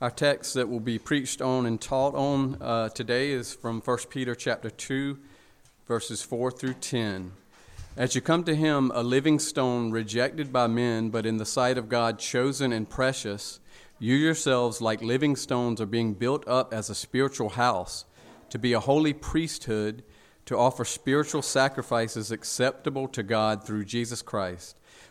Our text that will be preached on and taught on uh, today is from 1 Peter chapter 2, verses 4 through 10. As you come to him, a living stone rejected by men, but in the sight of God chosen and precious, you yourselves, like living stones, are being built up as a spiritual house, to be a holy priesthood, to offer spiritual sacrifices acceptable to God through Jesus Christ.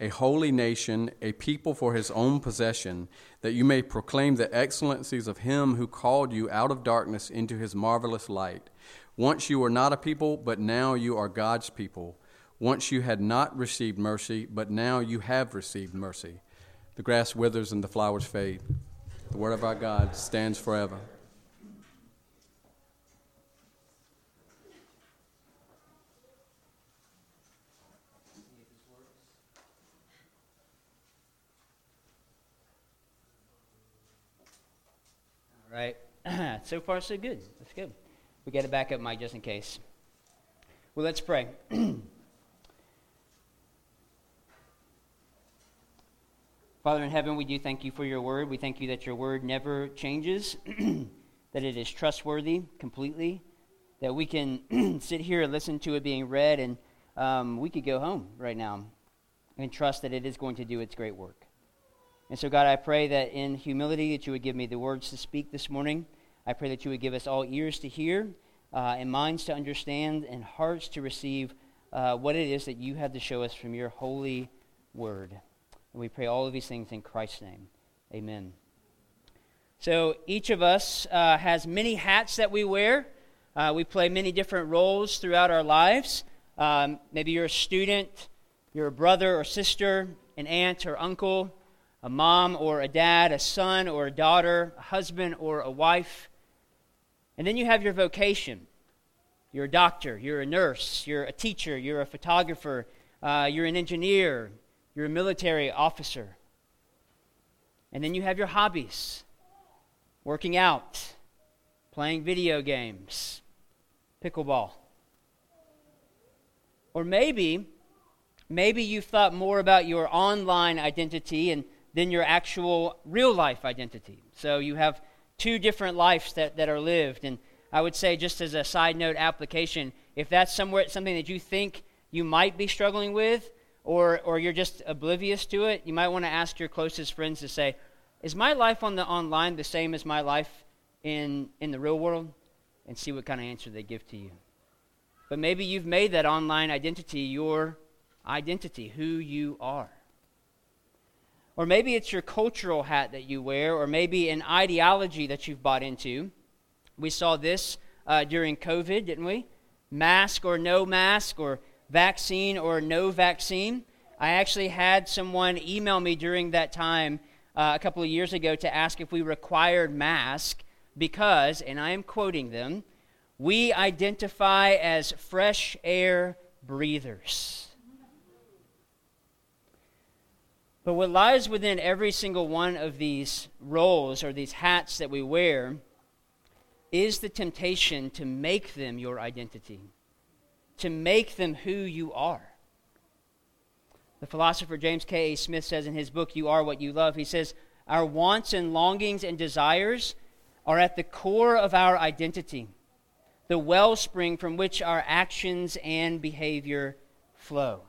a holy nation, a people for his own possession, that you may proclaim the excellencies of him who called you out of darkness into his marvelous light. Once you were not a people, but now you are God's people. Once you had not received mercy, but now you have received mercy. The grass withers and the flowers fade. The word of our God stands forever. Right? so far, so good. That's good. We got to back up, Mike, just in case. Well, let's pray. Father in heaven, we do thank you for your word. We thank you that your word never changes, that it is trustworthy completely, that we can sit here and listen to it being read, and um, we could go home right now and trust that it is going to do its great work. And so, God, I pray that in humility that you would give me the words to speak this morning. I pray that you would give us all ears to hear, uh, and minds to understand, and hearts to receive uh, what it is that you have to show us from your holy word. And we pray all of these things in Christ's name. Amen. So, each of us uh, has many hats that we wear. Uh, we play many different roles throughout our lives. Um, maybe you're a student, you're a brother or sister, an aunt or uncle a mom or a dad, a son or a daughter, a husband or a wife. And then you have your vocation. You're a doctor, you're a nurse, you're a teacher, you're a photographer, uh, you're an engineer, you're a military officer. And then you have your hobbies working out, playing video games, pickleball. Or maybe, maybe you've thought more about your online identity and than your actual real life identity. So you have two different lives that, that are lived. And I would say, just as a side note application, if that's somewhere something that you think you might be struggling with, or, or you're just oblivious to it, you might want to ask your closest friends to say, Is my life on the online the same as my life in, in the real world? And see what kind of answer they give to you. But maybe you've made that online identity your identity, who you are. Or maybe it's your cultural hat that you wear, or maybe an ideology that you've bought into. We saw this uh, during COVID, didn't we? Mask or no mask, or vaccine or no vaccine. I actually had someone email me during that time uh, a couple of years ago to ask if we required mask because, and I am quoting them, we identify as fresh air breathers. But what lies within every single one of these roles or these hats that we wear is the temptation to make them your identity, to make them who you are. The philosopher James K. A. Smith says in his book, You Are What You Love, he says, Our wants and longings and desires are at the core of our identity, the wellspring from which our actions and behavior flow.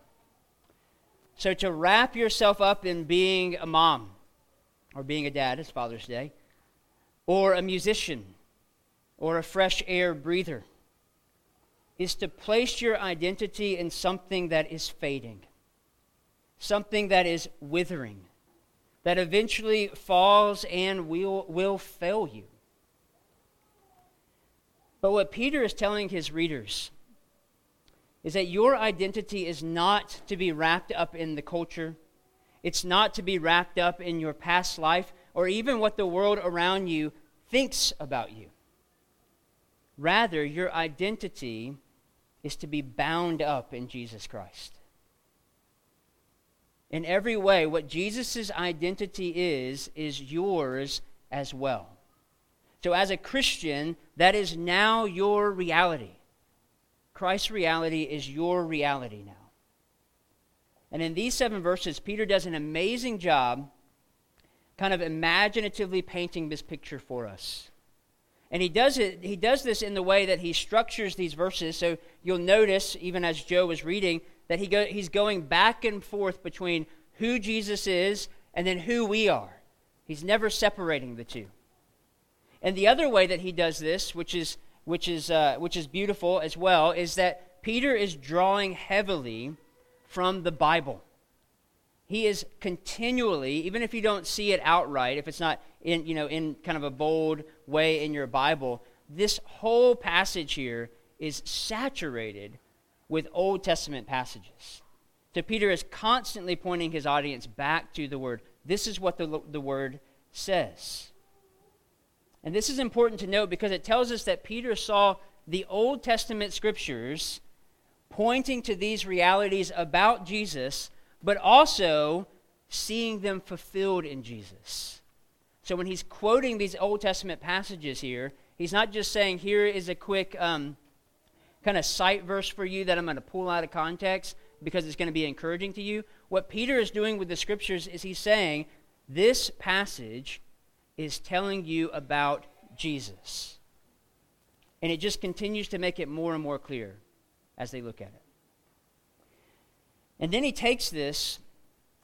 So to wrap yourself up in being a mom, or being a dad, it's Father's Day, or a musician, or a fresh air breather, is to place your identity in something that is fading, something that is withering, that eventually falls and will, will fail you. But what Peter is telling his readers is that your identity is not to be wrapped up in the culture. It's not to be wrapped up in your past life or even what the world around you thinks about you. Rather, your identity is to be bound up in Jesus Christ. In every way, what Jesus' identity is, is yours as well. So, as a Christian, that is now your reality. Christ's reality is your reality now. And in these seven verses, Peter does an amazing job kind of imaginatively painting this picture for us. And he does it he does this in the way that he structures these verses. So you'll notice even as Joe was reading that he go, he's going back and forth between who Jesus is and then who we are. He's never separating the two. And the other way that he does this, which is which is uh, which is beautiful as well, is that Peter is drawing heavily from the Bible. He is continually, even if you don't see it outright, if it's not in you know in kind of a bold way in your Bible, this whole passage here is saturated with Old Testament passages. So Peter is constantly pointing his audience back to the Word. This is what the, the Word says. And this is important to note because it tells us that Peter saw the Old Testament scriptures pointing to these realities about Jesus, but also seeing them fulfilled in Jesus. So when he's quoting these Old Testament passages here, he's not just saying, here is a quick um, kind of sight verse for you that I'm going to pull out of context because it's going to be encouraging to you. What Peter is doing with the scriptures is he's saying, this passage is telling you about Jesus. And it just continues to make it more and more clear as they look at it. And then he takes this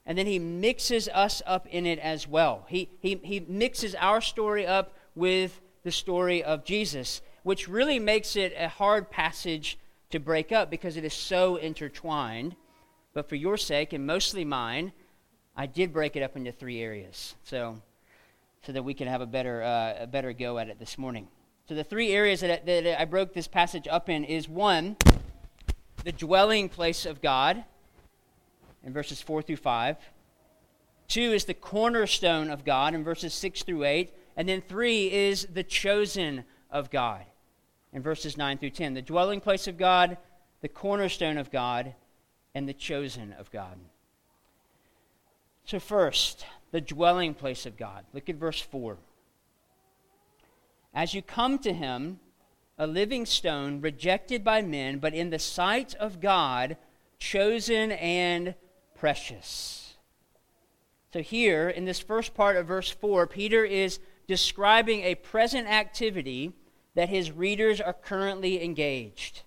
and then he mixes us up in it as well. He, he, he mixes our story up with the story of Jesus, which really makes it a hard passage to break up because it is so intertwined. But for your sake, and mostly mine, I did break it up into three areas. So so that we can have a better, uh, a better go at it this morning. So, the three areas that, that I broke this passage up in is one, the dwelling place of God in verses 4 through 5. Two is the cornerstone of God in verses 6 through 8. And then three is the chosen of God in verses 9 through 10. The dwelling place of God, the cornerstone of God, and the chosen of God. So, first, the dwelling place of God. Look at verse 4. As you come to him, a living stone, rejected by men, but in the sight of God, chosen and precious. So, here in this first part of verse 4, Peter is describing a present activity that his readers are currently engaged.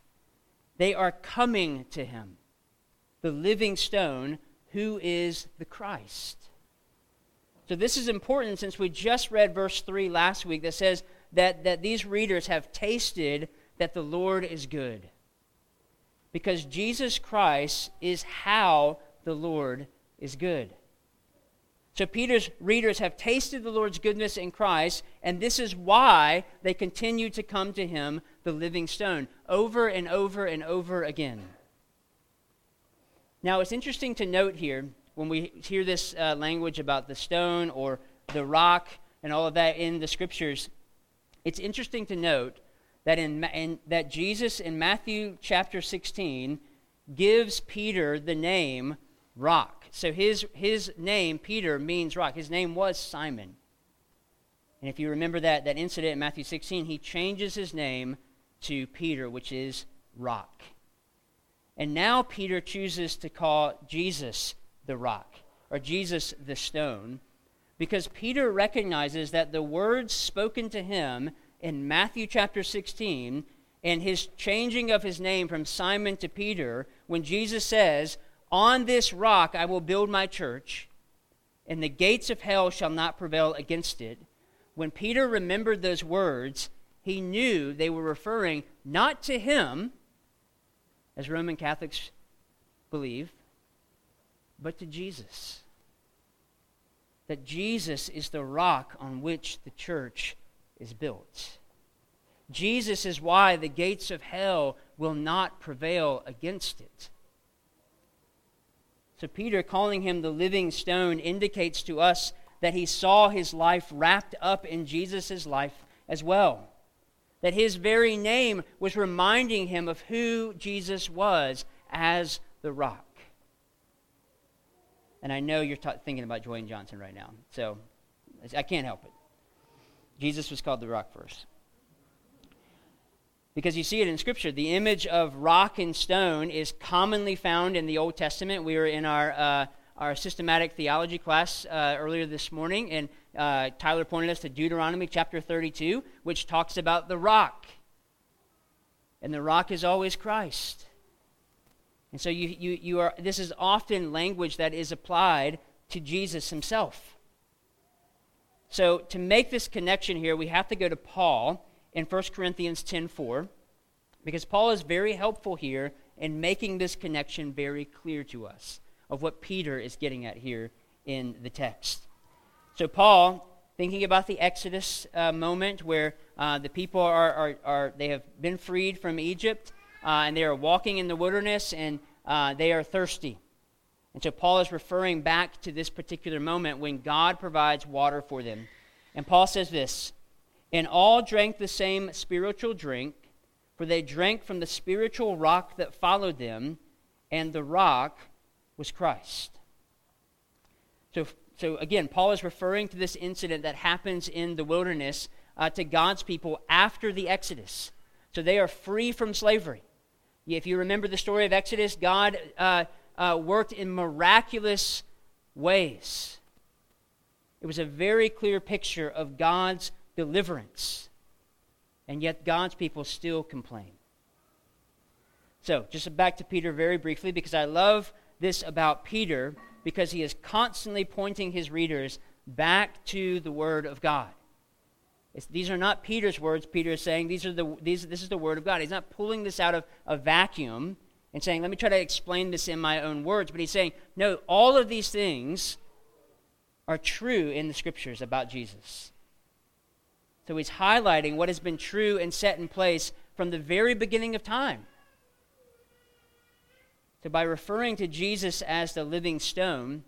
They are coming to him, the living stone, who is the Christ. So this is important since we just read verse 3 last week that says that, that these readers have tasted that the Lord is good. Because Jesus Christ is how the Lord is good. So Peter's readers have tasted the Lord's goodness in Christ, and this is why they continue to come to him, the living stone, over and over and over again. Now, it's interesting to note here when we hear this uh, language about the stone or the rock and all of that in the scriptures, it's interesting to note that in, in, that Jesus in Matthew chapter 16 gives Peter the name rock. So his his name Peter means rock. His name was Simon. And if you remember that that incident in Matthew 16, he changes his name to Peter, which is rock. And now Peter chooses to call Jesus the rock, or Jesus the stone, because Peter recognizes that the words spoken to him in Matthew chapter 16 and his changing of his name from Simon to Peter, when Jesus says, On this rock I will build my church, and the gates of hell shall not prevail against it. When Peter remembered those words, he knew they were referring not to him, as Roman Catholics believe, but to Jesus. That Jesus is the rock on which the church is built. Jesus is why the gates of hell will not prevail against it. So, Peter, calling him the living stone, indicates to us that he saw his life wrapped up in Jesus' life as well. That his very name was reminding him of who Jesus was as the rock. And I know you're thinking about Dwayne Johnson right now, so I can't help it. Jesus was called the rock first. Because you see it in Scripture. The image of rock and stone is commonly found in the Old Testament. We were in our, uh, our systematic theology class uh, earlier this morning, and uh, Tyler pointed us to Deuteronomy chapter 32, which talks about the rock. And the rock is always Christ. And so you, you, you are, this is often language that is applied to Jesus himself. So to make this connection here, we have to go to Paul in 1 Corinthians 10:4 because Paul is very helpful here in making this connection very clear to us of what Peter is getting at here in the text. So Paul, thinking about the Exodus uh, moment where uh, the people are, are, are, they have been freed from Egypt uh, and they are walking in the wilderness and uh, they are thirsty. And so Paul is referring back to this particular moment when God provides water for them. And Paul says this And all drank the same spiritual drink, for they drank from the spiritual rock that followed them, and the rock was Christ. So, so again, Paul is referring to this incident that happens in the wilderness uh, to God's people after the Exodus. So they are free from slavery. If you remember the story of Exodus, God uh, uh, worked in miraculous ways. It was a very clear picture of God's deliverance. And yet, God's people still complain. So, just back to Peter very briefly, because I love this about Peter, because he is constantly pointing his readers back to the Word of God. It's, these are not Peter's words. Peter is saying these are the, these, this is the Word of God. He's not pulling this out of a vacuum and saying, let me try to explain this in my own words. But he's saying, no, all of these things are true in the Scriptures about Jesus. So he's highlighting what has been true and set in place from the very beginning of time. So by referring to Jesus as the living stone,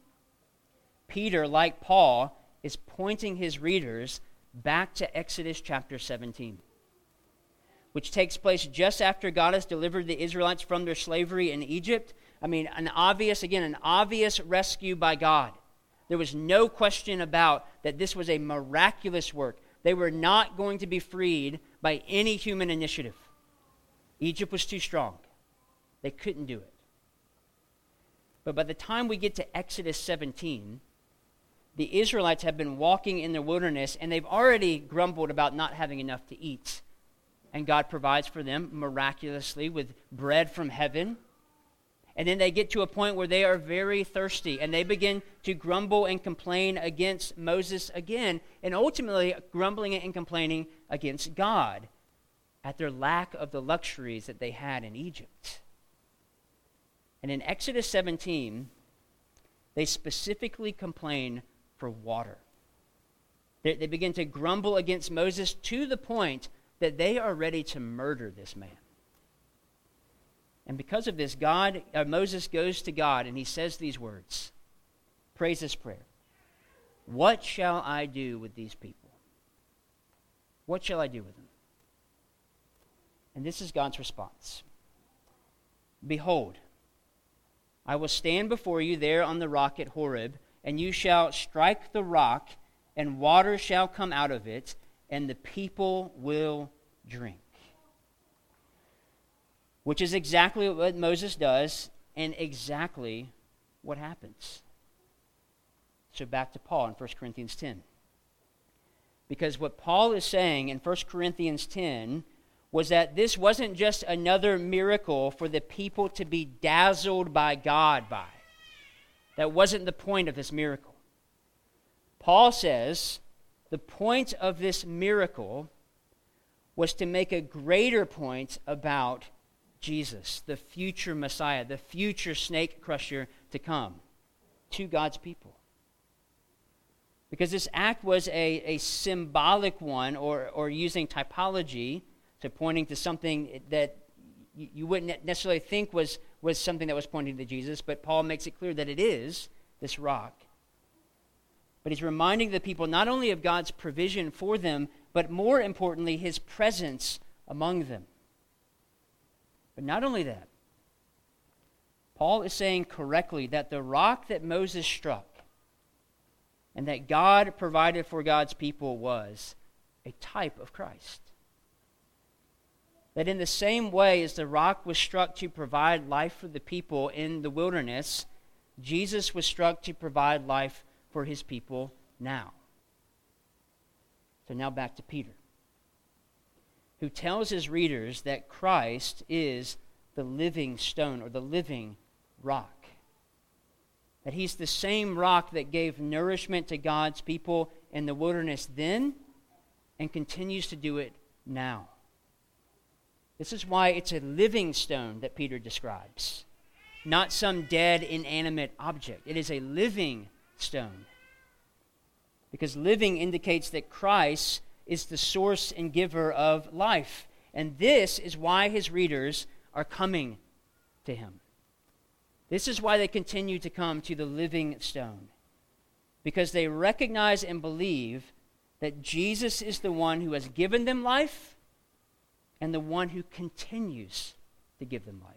Peter, like Paul, is pointing his readers back to Exodus chapter 17, which takes place just after God has delivered the Israelites from their slavery in Egypt. I mean, an obvious, again, an obvious rescue by God. There was no question about that this was a miraculous work. They were not going to be freed by any human initiative. Egypt was too strong, they couldn't do it. But by the time we get to Exodus 17, the Israelites have been walking in the wilderness and they've already grumbled about not having enough to eat. And God provides for them miraculously with bread from heaven. And then they get to a point where they are very thirsty and they begin to grumble and complain against Moses again, and ultimately grumbling and complaining against God at their lack of the luxuries that they had in Egypt. And in Exodus 17, they specifically complain for water. They, they begin to grumble against Moses to the point that they are ready to murder this man. And because of this, God, uh, Moses goes to God and he says these words. Prays this prayer. What shall I do with these people? What shall I do with them? And this is God's response Behold, I will stand before you there on the rock at Horeb and you shall strike the rock, and water shall come out of it, and the people will drink. Which is exactly what Moses does, and exactly what happens. So back to Paul in 1 Corinthians 10. Because what Paul is saying in 1 Corinthians 10 was that this wasn't just another miracle for the people to be dazzled by God by. That wasn't the point of this miracle. Paul says the point of this miracle was to make a greater point about Jesus, the future Messiah, the future snake crusher to come to God's people. Because this act was a, a symbolic one, or, or using typology, to pointing to something that you wouldn't necessarily think was, was something that was pointing to Jesus, but Paul makes it clear that it is this rock. But he's reminding the people not only of God's provision for them, but more importantly, his presence among them. But not only that, Paul is saying correctly that the rock that Moses struck and that God provided for God's people was a type of Christ. That in the same way as the rock was struck to provide life for the people in the wilderness, Jesus was struck to provide life for his people now. So now back to Peter, who tells his readers that Christ is the living stone or the living rock. That he's the same rock that gave nourishment to God's people in the wilderness then and continues to do it now. This is why it's a living stone that Peter describes, not some dead, inanimate object. It is a living stone. Because living indicates that Christ is the source and giver of life. And this is why his readers are coming to him. This is why they continue to come to the living stone. Because they recognize and believe that Jesus is the one who has given them life and the one who continues to give them life.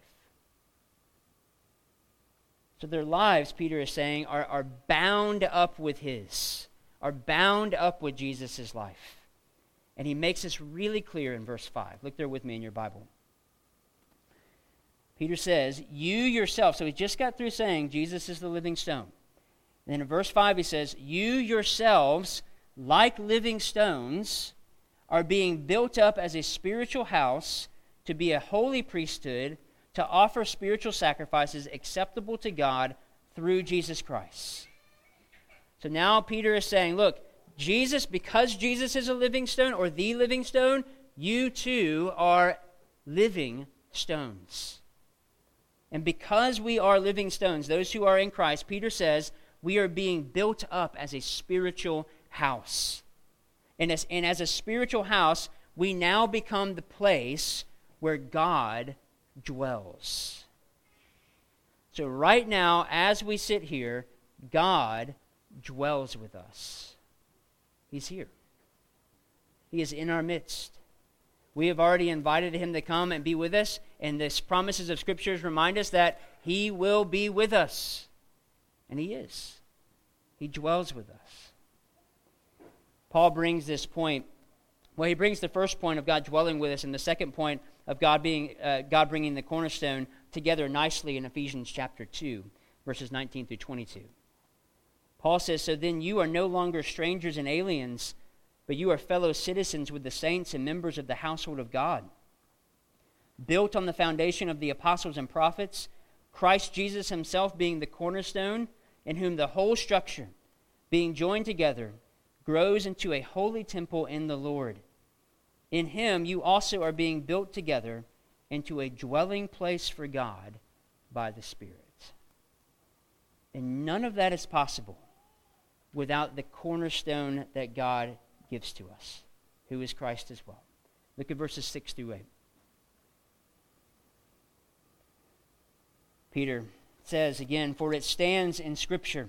So their lives, Peter is saying, are, are bound up with his, are bound up with Jesus' life. And he makes this really clear in verse 5. Look there with me in your Bible. Peter says, You yourself, so he just got through saying Jesus is the living stone. And then in verse 5, he says, You yourselves, like living stones, are being built up as a spiritual house to be a holy priesthood, to offer spiritual sacrifices acceptable to God through Jesus Christ. So now Peter is saying, Look, Jesus, because Jesus is a living stone or the living stone, you too are living stones. And because we are living stones, those who are in Christ, Peter says, we are being built up as a spiritual house. And as, and as a spiritual house, we now become the place where God dwells. So, right now, as we sit here, God dwells with us. He's here, He is in our midst. We have already invited him to come and be with us, and the promises of scriptures remind us that he will be with us. And he is. He dwells with us. Paul brings this point. Well, he brings the first point of God dwelling with us, and the second point of God being uh, God bringing the cornerstone together nicely in Ephesians chapter two, verses 19 through 22. Paul says, "So then you are no longer strangers and aliens." but you are fellow citizens with the saints and members of the household of God. Built on the foundation of the apostles and prophets, Christ Jesus himself being the cornerstone, in whom the whole structure, being joined together, grows into a holy temple in the Lord. In him you also are being built together into a dwelling place for God by the Spirit. And none of that is possible without the cornerstone that God gives to us, who is Christ as well. Look at verses 6 through 8. Peter says again, For it stands in Scripture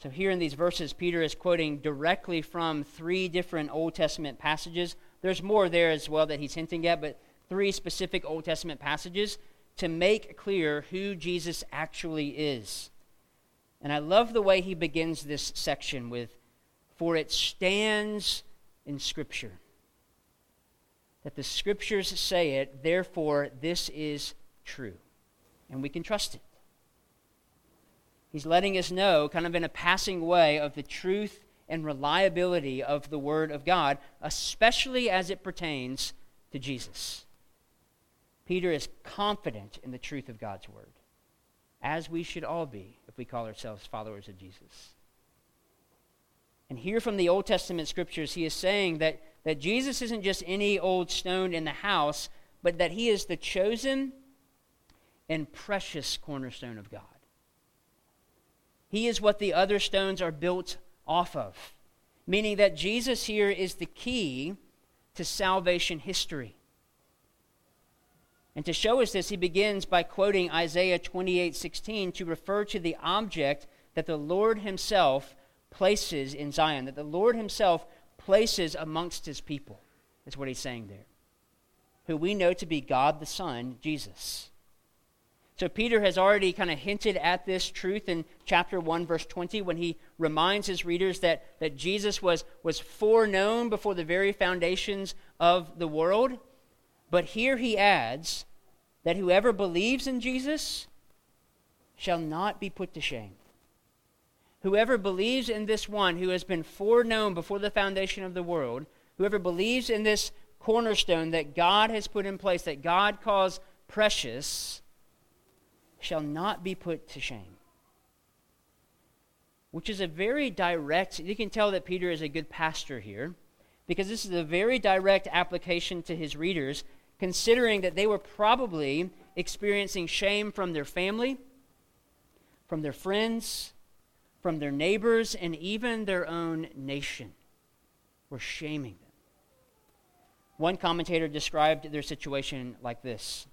So, here in these verses, Peter is quoting directly from three different Old Testament passages. There's more there as well that he's hinting at, but three specific Old Testament passages to make clear who Jesus actually is. And I love the way he begins this section with, For it stands in Scripture. That the Scriptures say it, therefore, this is true. And we can trust it. He's letting us know, kind of in a passing way, of the truth and reliability of the Word of God, especially as it pertains to Jesus. Peter is confident in the truth of God's Word, as we should all be if we call ourselves followers of Jesus. And here from the Old Testament scriptures, he is saying that that Jesus isn't just any old stone in the house, but that he is the chosen and precious cornerstone of God. He is what the other stones are built off of, meaning that Jesus here is the key to salvation history. And to show us this, he begins by quoting Isaiah 28 16 to refer to the object that the Lord himself places in Zion, that the Lord himself places amongst his people. That's what he's saying there. Who we know to be God the Son, Jesus. So Peter has already kind of hinted at this truth in chapter 1, verse 20, when he reminds his readers that, that Jesus was, was foreknown before the very foundations of the world. But here he adds that whoever believes in Jesus shall not be put to shame. Whoever believes in this one who has been foreknown before the foundation of the world, whoever believes in this cornerstone that God has put in place, that God calls precious, shall not be put to shame. Which is a very direct, you can tell that Peter is a good pastor here, because this is a very direct application to his readers, considering that they were probably experiencing shame from their family, from their friends, from their neighbors, and even their own nation. Were shaming them. One commentator described their situation like this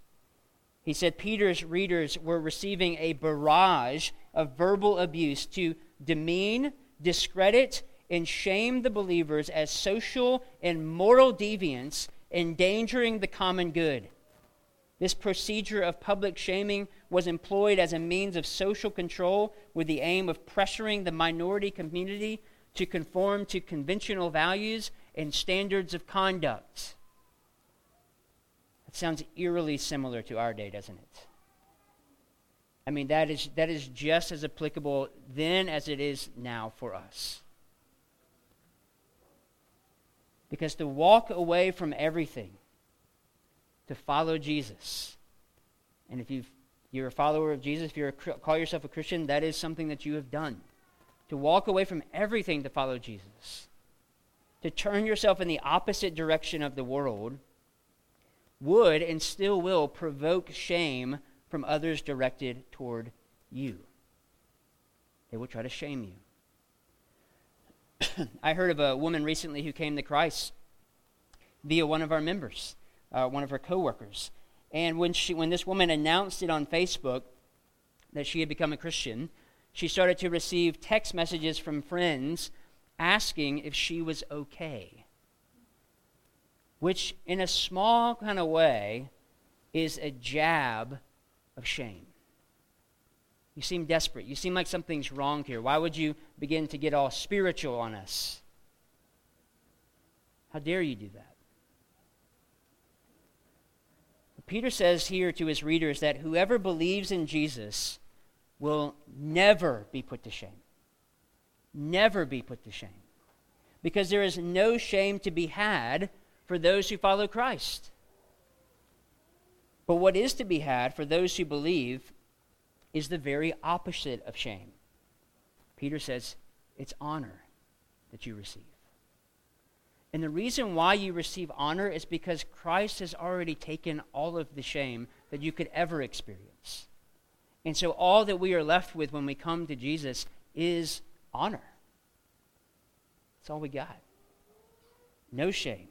he said Peter's readers were receiving a barrage of verbal abuse to demean, discredit, and shame the believers as social and moral deviants endangering the common good. This procedure of public shaming was employed as a means of social control with the aim of pressuring the minority community to conform to conventional values and standards of conduct sounds eerily similar to our day, doesn't it? I mean, that is, that is just as applicable then as it is now for us. Because to walk away from everything, to follow Jesus, and if you you're a follower of Jesus, if you call yourself a Christian, that is something that you have done. To walk away from everything to follow Jesus, to turn yourself in the opposite direction of the world would and still will provoke shame from others directed toward you. They will try to shame you. I heard of a woman recently who came to Christ via one of our members, uh, one of her coworkers. And when, she, when this woman announced it on Facebook that she had become a Christian, she started to receive text messages from friends asking if she was okay which in a small kind of way is a jab of shame. You seem desperate. You seem like something's wrong here. Why would you begin to get all spiritual on us? How dare you do that? Peter says here to his readers that whoever believes in Jesus will never be put to shame. Never be put to shame. Because there is no shame to be had for those who follow Christ. But what is to be had for those who believe is the very opposite of shame. Peter says it's honor that you receive. And the reason why you receive honor is because Christ has already taken all of the shame that you could ever experience. And so all that we are left with when we come to Jesus is honor. That's all we got. No shame.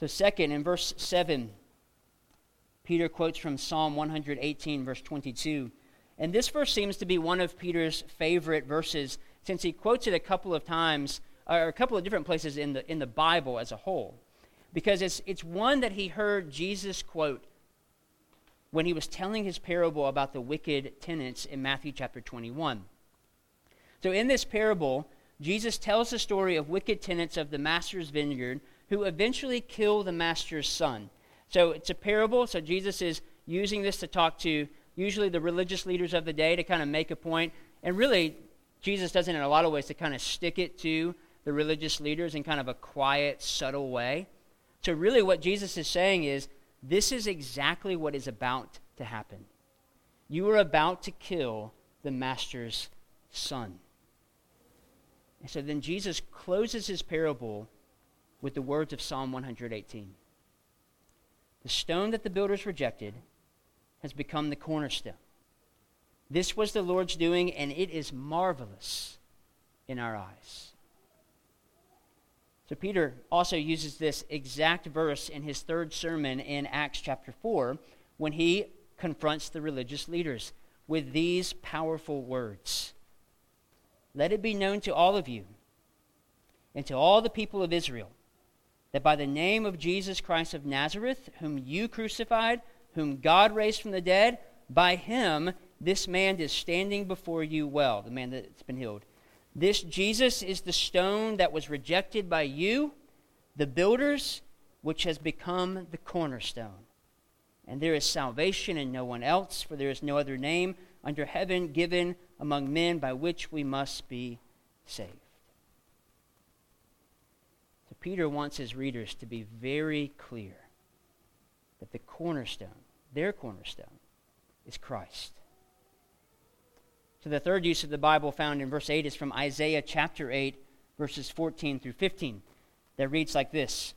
So, second, in verse 7, Peter quotes from Psalm 118, verse 22. And this verse seems to be one of Peter's favorite verses since he quotes it a couple of times, or a couple of different places in the, in the Bible as a whole. Because it's, it's one that he heard Jesus quote when he was telling his parable about the wicked tenants in Matthew chapter 21. So, in this parable, Jesus tells the story of wicked tenants of the master's vineyard who eventually kill the master's son. So it's a parable. So Jesus is using this to talk to usually the religious leaders of the day to kind of make a point. And really, Jesus does it in a lot of ways to kind of stick it to the religious leaders in kind of a quiet, subtle way. So, really, what Jesus is saying is this is exactly what is about to happen. You are about to kill the master's son. And so then Jesus closes his parable with the words of Psalm 118. The stone that the builders rejected has become the cornerstone. This was the Lord's doing, and it is marvelous in our eyes. So, Peter also uses this exact verse in his third sermon in Acts chapter 4 when he confronts the religious leaders with these powerful words Let it be known to all of you and to all the people of Israel that by the name of Jesus Christ of Nazareth, whom you crucified, whom God raised from the dead, by him this man is standing before you well, the man that's been healed. This Jesus is the stone that was rejected by you, the builders, which has become the cornerstone. And there is salvation in no one else, for there is no other name under heaven given among men by which we must be saved. Peter wants his readers to be very clear that the cornerstone, their cornerstone, is Christ. So the third use of the Bible found in verse 8 is from Isaiah chapter 8, verses 14 through 15, that reads like this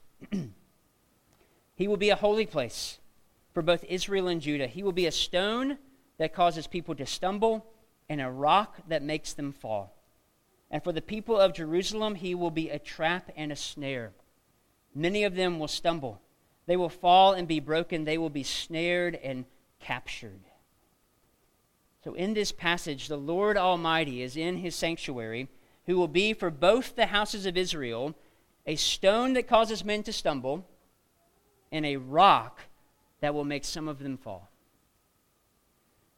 He will be a holy place for both Israel and Judah. He will be a stone that causes people to stumble and a rock that makes them fall. And for the people of Jerusalem, he will be a trap and a snare. Many of them will stumble. They will fall and be broken. They will be snared and captured. So, in this passage, the Lord Almighty is in his sanctuary, who will be for both the houses of Israel a stone that causes men to stumble, and a rock that will make some of them fall.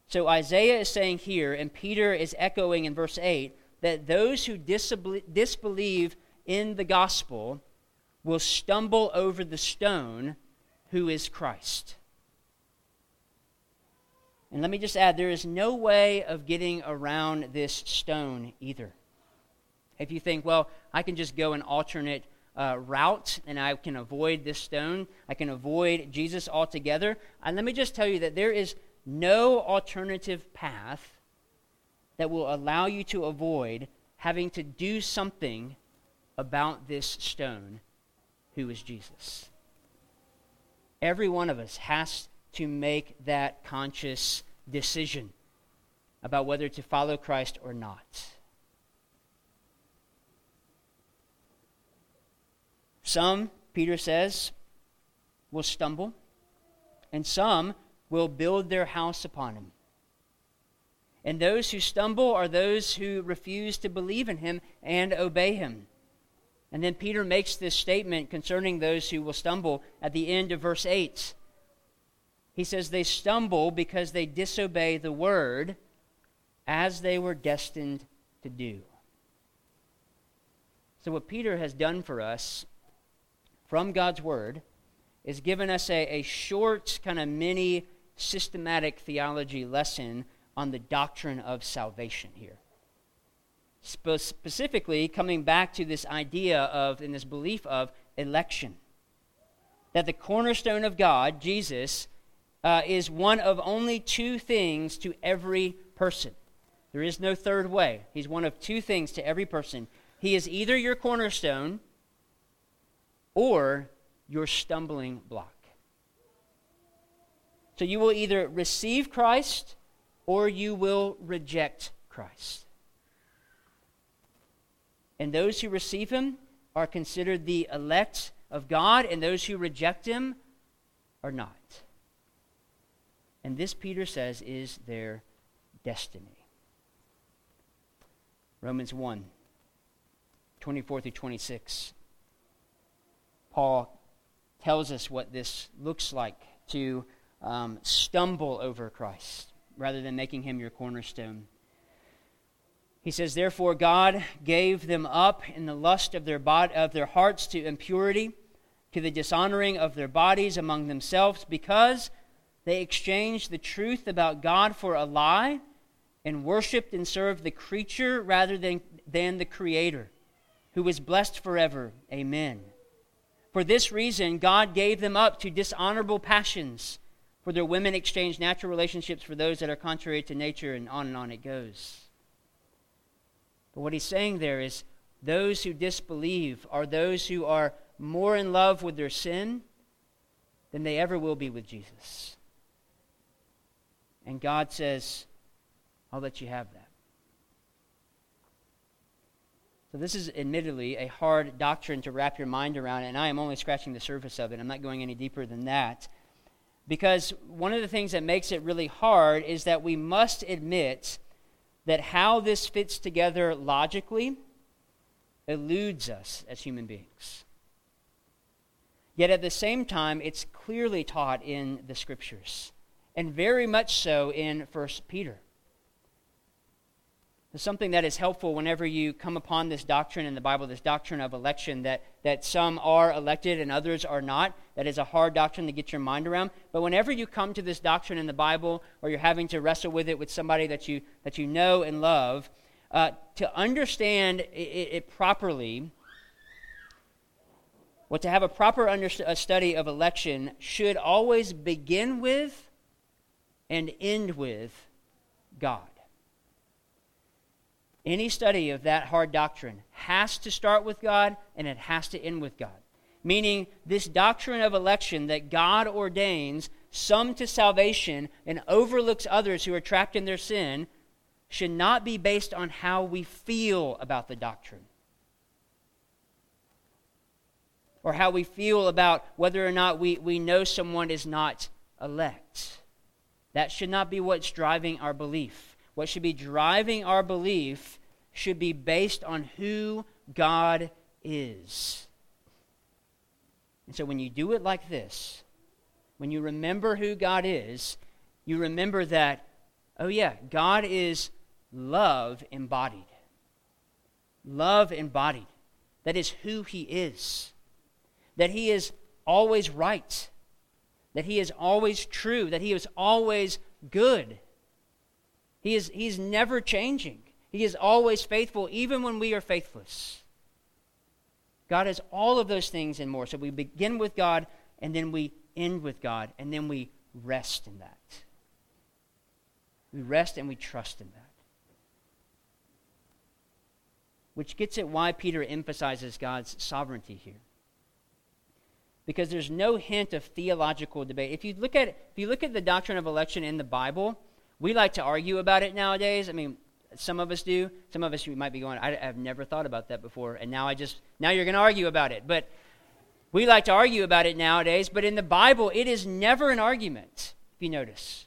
So, Isaiah is saying here, and Peter is echoing in verse 8, that those who disbelieve in the gospel will stumble over the stone who is Christ. And let me just add there is no way of getting around this stone either. If you think, well, I can just go an alternate uh, route and I can avoid this stone, I can avoid Jesus altogether. And let me just tell you that there is no alternative path that will allow you to avoid having to do something about this stone who is Jesus. Every one of us has to make that conscious decision about whether to follow Christ or not. Some, Peter says, will stumble, and some will build their house upon him. And those who stumble are those who refuse to believe in him and obey him. And then Peter makes this statement concerning those who will stumble at the end of verse 8. He says they stumble because they disobey the word as they were destined to do. So, what Peter has done for us from God's word is given us a, a short, kind of mini systematic theology lesson on the doctrine of salvation here. Spe- specifically, coming back to this idea of, and this belief of election. That the cornerstone of God, Jesus, uh, is one of only two things to every person. There is no third way. He's one of two things to every person. He is either your cornerstone or your stumbling block. So you will either receive Christ or you will reject Christ. And those who receive him are considered the elect of God, and those who reject him are not. And this, Peter says, is their destiny. Romans 1 24 through 26. Paul tells us what this looks like to um, stumble over Christ rather than making him your cornerstone. He says, Therefore, God gave them up in the lust of their, bod- of their hearts to impurity, to the dishonoring of their bodies among themselves, because they exchanged the truth about God for a lie and worshiped and served the creature rather than, than the Creator, who is blessed forever. Amen. For this reason, God gave them up to dishonorable passions. For their women exchange natural relationships for those that are contrary to nature, and on and on it goes. But what he's saying there is those who disbelieve are those who are more in love with their sin than they ever will be with Jesus. And God says, I'll let you have that. So, this is admittedly a hard doctrine to wrap your mind around, and I am only scratching the surface of it. I'm not going any deeper than that. Because one of the things that makes it really hard is that we must admit that how this fits together logically eludes us as human beings. Yet at the same time, it's clearly taught in the scriptures, and very much so in 1 Peter. Something that is helpful whenever you come upon this doctrine in the Bible, this doctrine of election, that, that some are elected and others are not. That is a hard doctrine to get your mind around. But whenever you come to this doctrine in the Bible, or you're having to wrestle with it with somebody that you, that you know and love, uh, to understand it, it, properly, well, to have a proper under, a study of election should always begin with and end with God. Any study of that hard doctrine has to start with God and it has to end with God. Meaning, this doctrine of election that God ordains some to salvation and overlooks others who are trapped in their sin should not be based on how we feel about the doctrine or how we feel about whether or not we, we know someone is not elect. That should not be what's driving our belief what should be driving our belief should be based on who God is. And so when you do it like this, when you remember who God is, you remember that, oh, yeah, God is love embodied. Love embodied. That is who He is. That He is always right. That He is always true. That He is always good. He is he's never changing. He is always faithful, even when we are faithless. God has all of those things and more. So we begin with God, and then we end with God, and then we rest in that. We rest and we trust in that. Which gets at why Peter emphasizes God's sovereignty here. Because there's no hint of theological debate. If you look at if you look at the doctrine of election in the Bible, we like to argue about it nowadays. I mean, some of us do. Some of us might be going, I, have never thought about that before, and now I just now you're going to argue about it. But we like to argue about it nowadays. But in the Bible, it is never an argument. If you notice,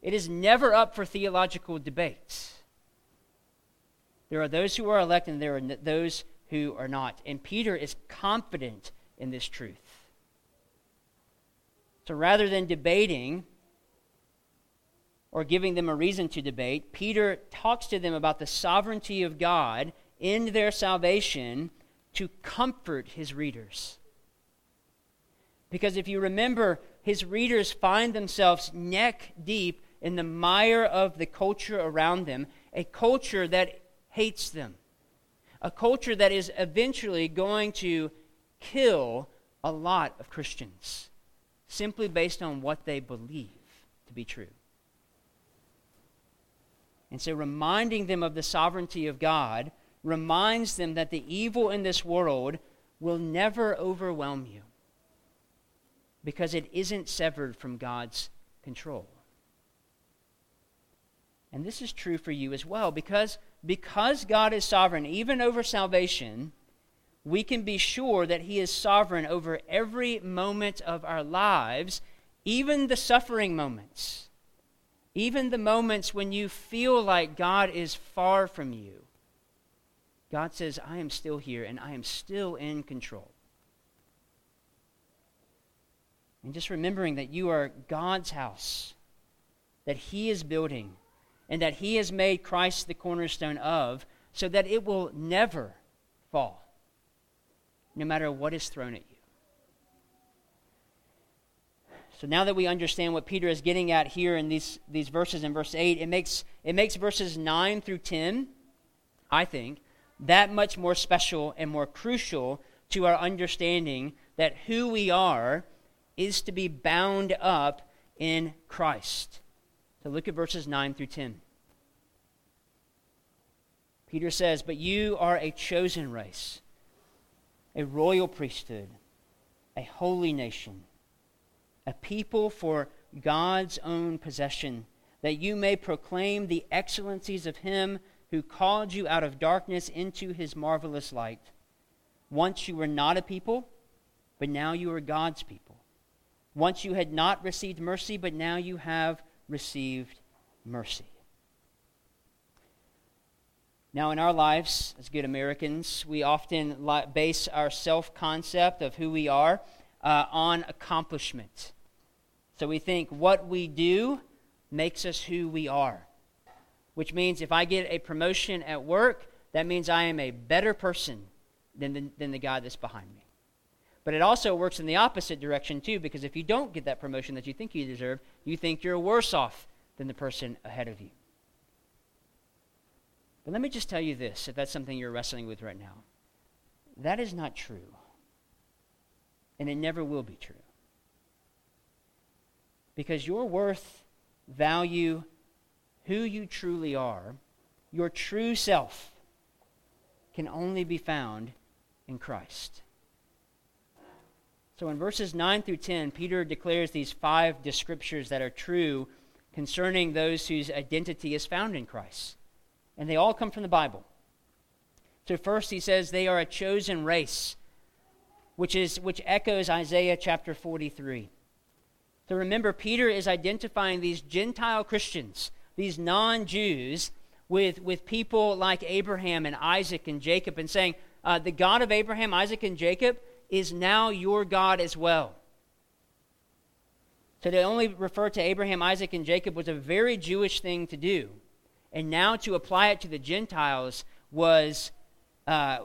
it is never up for theological debate. There are those who are elected, and there are those who are not. And Peter is confident in this truth. So rather than debating or giving them a reason to debate, Peter talks to them about the sovereignty of God in their salvation to comfort his readers. Because if you remember, his readers find themselves neck deep in the mire of the culture around them, a culture that hates them, a culture that is eventually going to kill a lot of Christians simply based on what they believe to be true. And so, reminding them of the sovereignty of God reminds them that the evil in this world will never overwhelm you because it isn't severed from God's control. And this is true for you as well because, because God is sovereign, even over salvation, we can be sure that He is sovereign over every moment of our lives, even the suffering moments. Even the moments when you feel like God is far from you, God says, I am still here and I am still in control. And just remembering that you are God's house, that He is building, and that He has made Christ the cornerstone of, so that it will never fall, no matter what is thrown at you. So now that we understand what Peter is getting at here in these, these verses in verse 8, it makes, it makes verses 9 through 10, I think, that much more special and more crucial to our understanding that who we are is to be bound up in Christ. So look at verses 9 through 10. Peter says, But you are a chosen race, a royal priesthood, a holy nation, a people for God's own possession, that you may proclaim the excellencies of him who called you out of darkness into his marvelous light. Once you were not a people, but now you are God's people. Once you had not received mercy, but now you have received mercy. Now, in our lives as good Americans, we often base our self concept of who we are uh, on accomplishment. So we think what we do makes us who we are, which means if I get a promotion at work, that means I am a better person than the, than the guy that's behind me. But it also works in the opposite direction, too, because if you don't get that promotion that you think you deserve, you think you're worse off than the person ahead of you. But let me just tell you this if that's something you're wrestling with right now. That is not true. And it never will be true. Because your worth, value, who you truly are, your true self, can only be found in Christ. So in verses 9 through 10, Peter declares these five descriptors that are true concerning those whose identity is found in Christ. And they all come from the Bible. So first he says they are a chosen race, which is which echoes Isaiah chapter 43. So remember Peter is identifying these Gentile Christians, these non-Jews with with people like Abraham and Isaac and Jacob and saying uh, the God of Abraham, Isaac and Jacob is now your God as well. So to only refer to Abraham, Isaac, and Jacob was a very Jewish thing to do. And now to apply it to the Gentiles was, uh,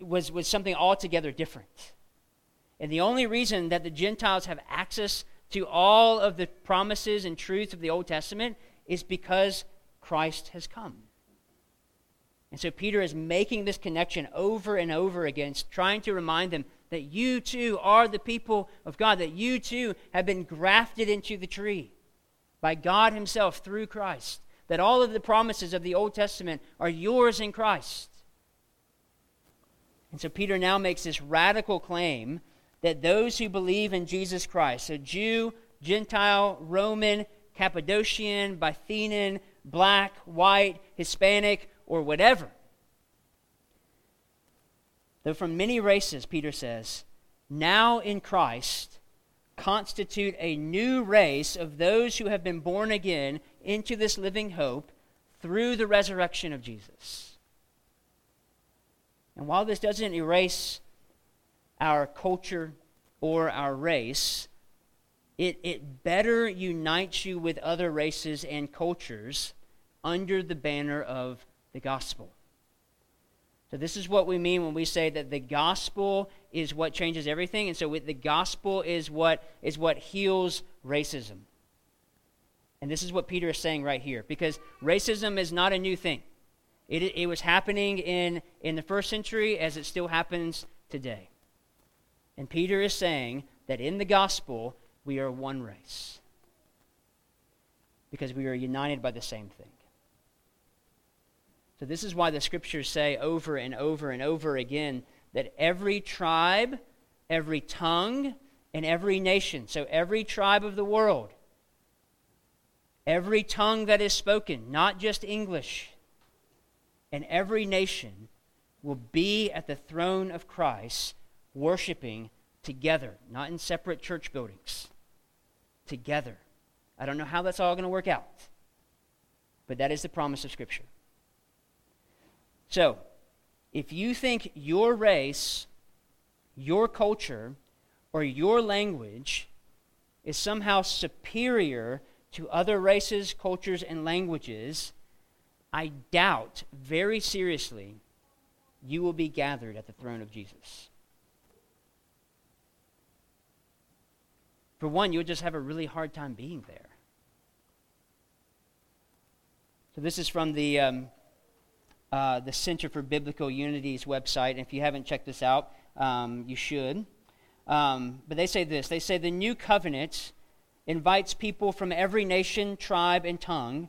was, was something altogether different. And the only reason that the Gentiles have access to all of the promises and truths of the Old Testament is because Christ has come. And so Peter is making this connection over and over again, trying to remind them that you too are the people of God, that you too have been grafted into the tree by God Himself through Christ, that all of the promises of the Old Testament are yours in Christ. And so Peter now makes this radical claim that those who believe in Jesus Christ, so Jew, Gentile, Roman, Cappadocian, Bithynian, black, white, Hispanic, or whatever, though from many races, Peter says, now in Christ constitute a new race of those who have been born again into this living hope through the resurrection of Jesus. And while this doesn't erase our culture or our race, it, it better unites you with other races and cultures under the banner of the gospel. So, this is what we mean when we say that the gospel is what changes everything. And so, the gospel is what, is what heals racism. And this is what Peter is saying right here, because racism is not a new thing. It, it was happening in, in the first century as it still happens today. And Peter is saying that in the gospel, we are one race, because we are united by the same thing. So, this is why the scriptures say over and over and over again that every tribe, every tongue, and every nation, so every tribe of the world, every tongue that is spoken, not just English, and every nation will be at the throne of Christ worshiping together, not in separate church buildings, together. I don't know how that's all going to work out, but that is the promise of Scripture. So, if you think your race, your culture, or your language is somehow superior to other races, cultures, and languages, I doubt very seriously you will be gathered at the throne of Jesus. For one, you'll just have a really hard time being there. So, this is from the um, uh, the Center for Biblical Unity's website. And if you haven't checked this out, um, you should. Um, but they say this they say the new covenant invites people from every nation, tribe, and tongue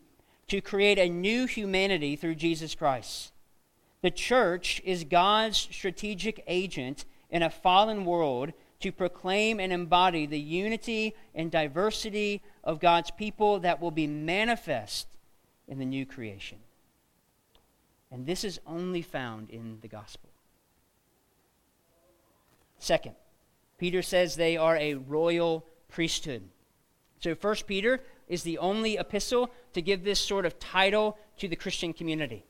to create a new humanity through Jesus Christ. The church is God's strategic agent in a fallen world to proclaim and embody the unity and diversity of God's people that will be manifest in the new creation. And this is only found in the gospel. Second, Peter says they are a royal priesthood. So, First Peter is the only epistle to give this sort of title to the Christian community.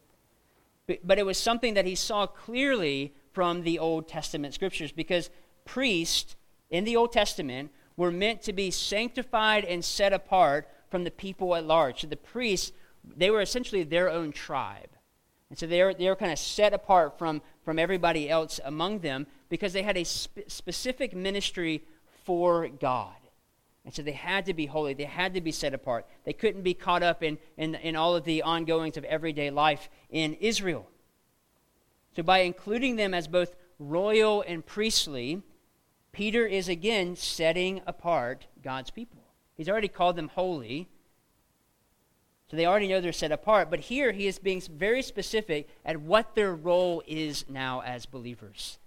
But, but it was something that he saw clearly from the Old Testament scriptures because priests in the Old Testament were meant to be sanctified and set apart from the people at large. So the priests, they were essentially their own tribe. And so they were, they were kind of set apart from, from everybody else among them because they had a spe- specific ministry for God. And so they had to be holy. They had to be set apart. They couldn't be caught up in, in, in all of the ongoings of everyday life in Israel. So by including them as both royal and priestly, Peter is again setting apart God's people. He's already called them holy. So they already know they're set apart. But here he is being very specific at what their role is now as believers.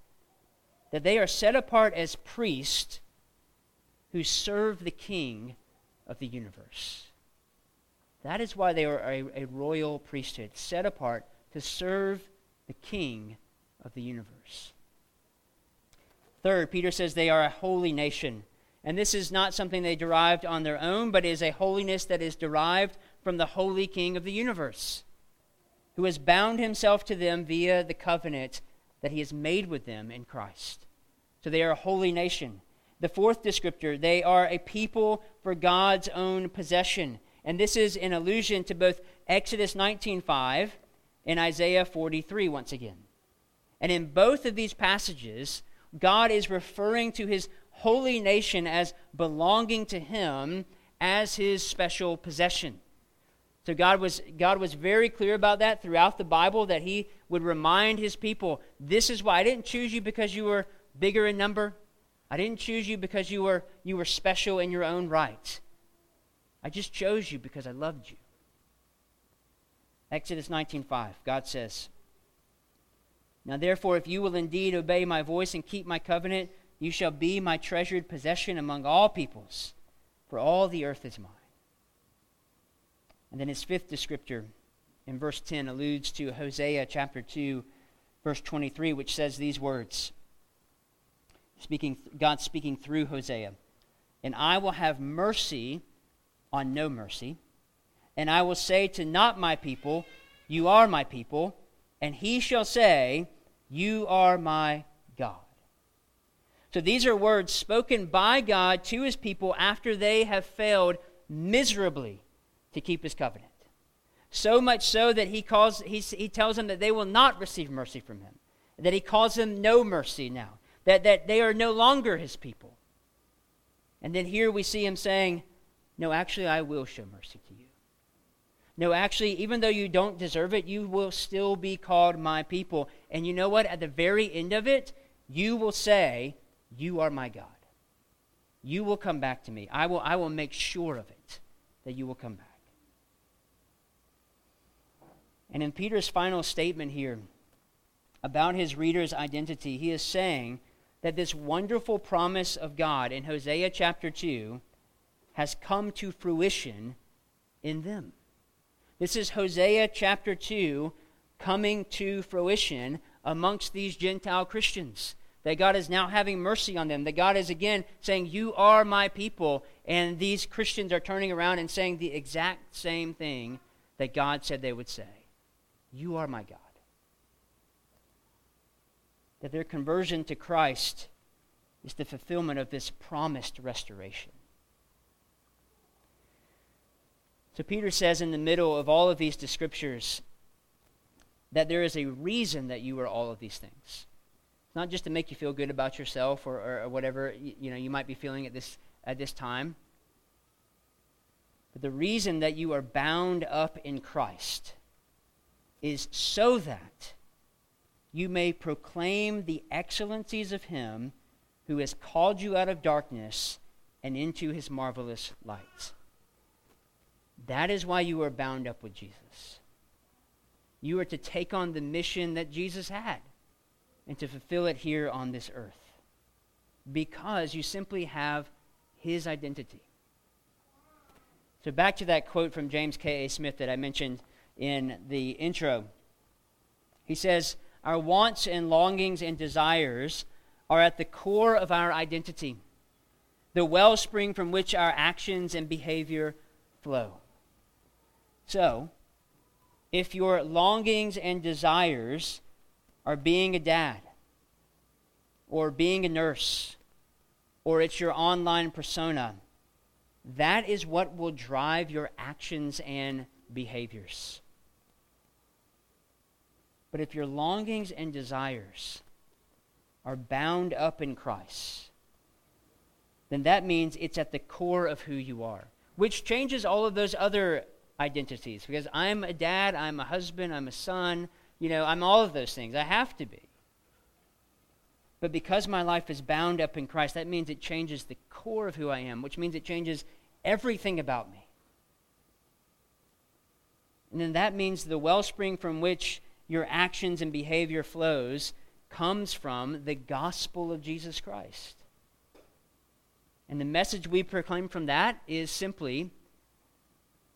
That they are set apart as priests who serve the king of the universe. That is why they are a, a royal priesthood, set apart to serve the king of the universe. Third, Peter says they are a holy nation. And this is not something they derived on their own, but is a holiness that is derived from the holy king of the universe, who has bound himself to them via the covenant that he has made with them in Christ. So they are a holy nation. The fourth descriptor, they are a people for God's own possession. And this is an allusion to both Exodus 19:5 and Isaiah 43 once again. And in both of these passages, God is referring to his holy nation as belonging to him as his special possession. So God was, God was very clear about that throughout the Bible that he would remind his people this is why I didn't choose you because you were bigger in number. I didn't choose you because you were, you were special in your own right. I just chose you because I loved you. Exodus 19:5 God says, "Now therefore if you will indeed obey my voice and keep my covenant, you shall be my treasured possession among all peoples, for all the earth is mine." And then his fifth descriptor in verse 10 alludes to Hosea chapter 2 verse 23 which says these words speaking God speaking through Hosea. And I will have mercy on no mercy, and I will say to not my people, You are my people, and he shall say, You are my God. So these are words spoken by God to his people after they have failed miserably to keep his covenant. So much so that he, calls, he, he tells them that they will not receive mercy from him, that he calls them no mercy now that, that they are no longer his people. And then here we see him saying, No, actually, I will show mercy to you. No, actually, even though you don't deserve it, you will still be called my people. And you know what? At the very end of it, you will say, You are my God. You will come back to me. I will, I will make sure of it that you will come back. And in Peter's final statement here about his reader's identity, he is saying that this wonderful promise of God in Hosea chapter 2 has come to fruition in them. This is Hosea chapter 2 coming to fruition amongst these Gentile Christians. That God is now having mercy on them. That God is again saying, You are my people. And these Christians are turning around and saying the exact same thing that God said they would say You are my God that their conversion to Christ is the fulfillment of this promised restoration. So Peter says in the middle of all of these scriptures that there is a reason that you are all of these things. It's not just to make you feel good about yourself or, or, or whatever you, you know you might be feeling at this at this time. But the reason that you are bound up in Christ is so that you may proclaim the excellencies of him who has called you out of darkness and into his marvelous light. That is why you are bound up with Jesus. You are to take on the mission that Jesus had and to fulfill it here on this earth because you simply have his identity. So, back to that quote from James K.A. Smith that I mentioned in the intro. He says, Our wants and longings and desires are at the core of our identity, the wellspring from which our actions and behavior flow. So, if your longings and desires are being a dad, or being a nurse, or it's your online persona, that is what will drive your actions and behaviors. But if your longings and desires are bound up in Christ, then that means it's at the core of who you are, which changes all of those other identities. Because I'm a dad, I'm a husband, I'm a son, you know, I'm all of those things. I have to be. But because my life is bound up in Christ, that means it changes the core of who I am, which means it changes everything about me. And then that means the wellspring from which your actions and behavior flows comes from the gospel of Jesus Christ. And the message we proclaim from that is simply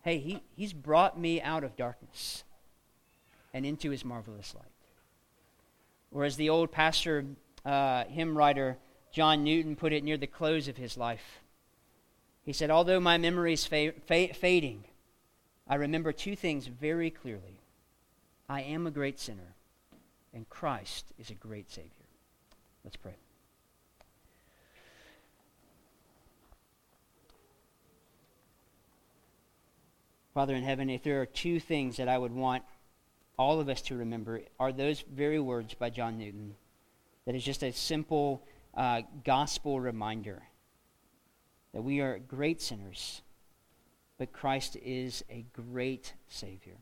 hey, he, he's brought me out of darkness and into his marvelous light. Or as the old pastor, uh, hymn writer John Newton put it near the close of his life, he said, Although my memory is fa- fa- fading, I remember two things very clearly. I am a great sinner, and Christ is a great Savior. Let's pray. Father in heaven, if there are two things that I would want all of us to remember, are those very words by John Newton. That is just a simple uh, gospel reminder that we are great sinners, but Christ is a great Savior.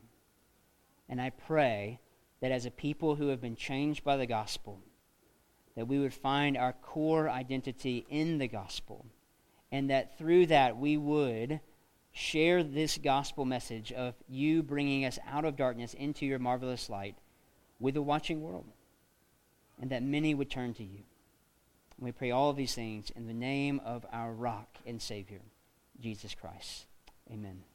And I pray that as a people who have been changed by the gospel, that we would find our core identity in the gospel, and that through that we would share this gospel message of you bringing us out of darkness into your marvelous light with a watching world, and that many would turn to you. And we pray all of these things in the name of our rock and Savior, Jesus Christ. Amen.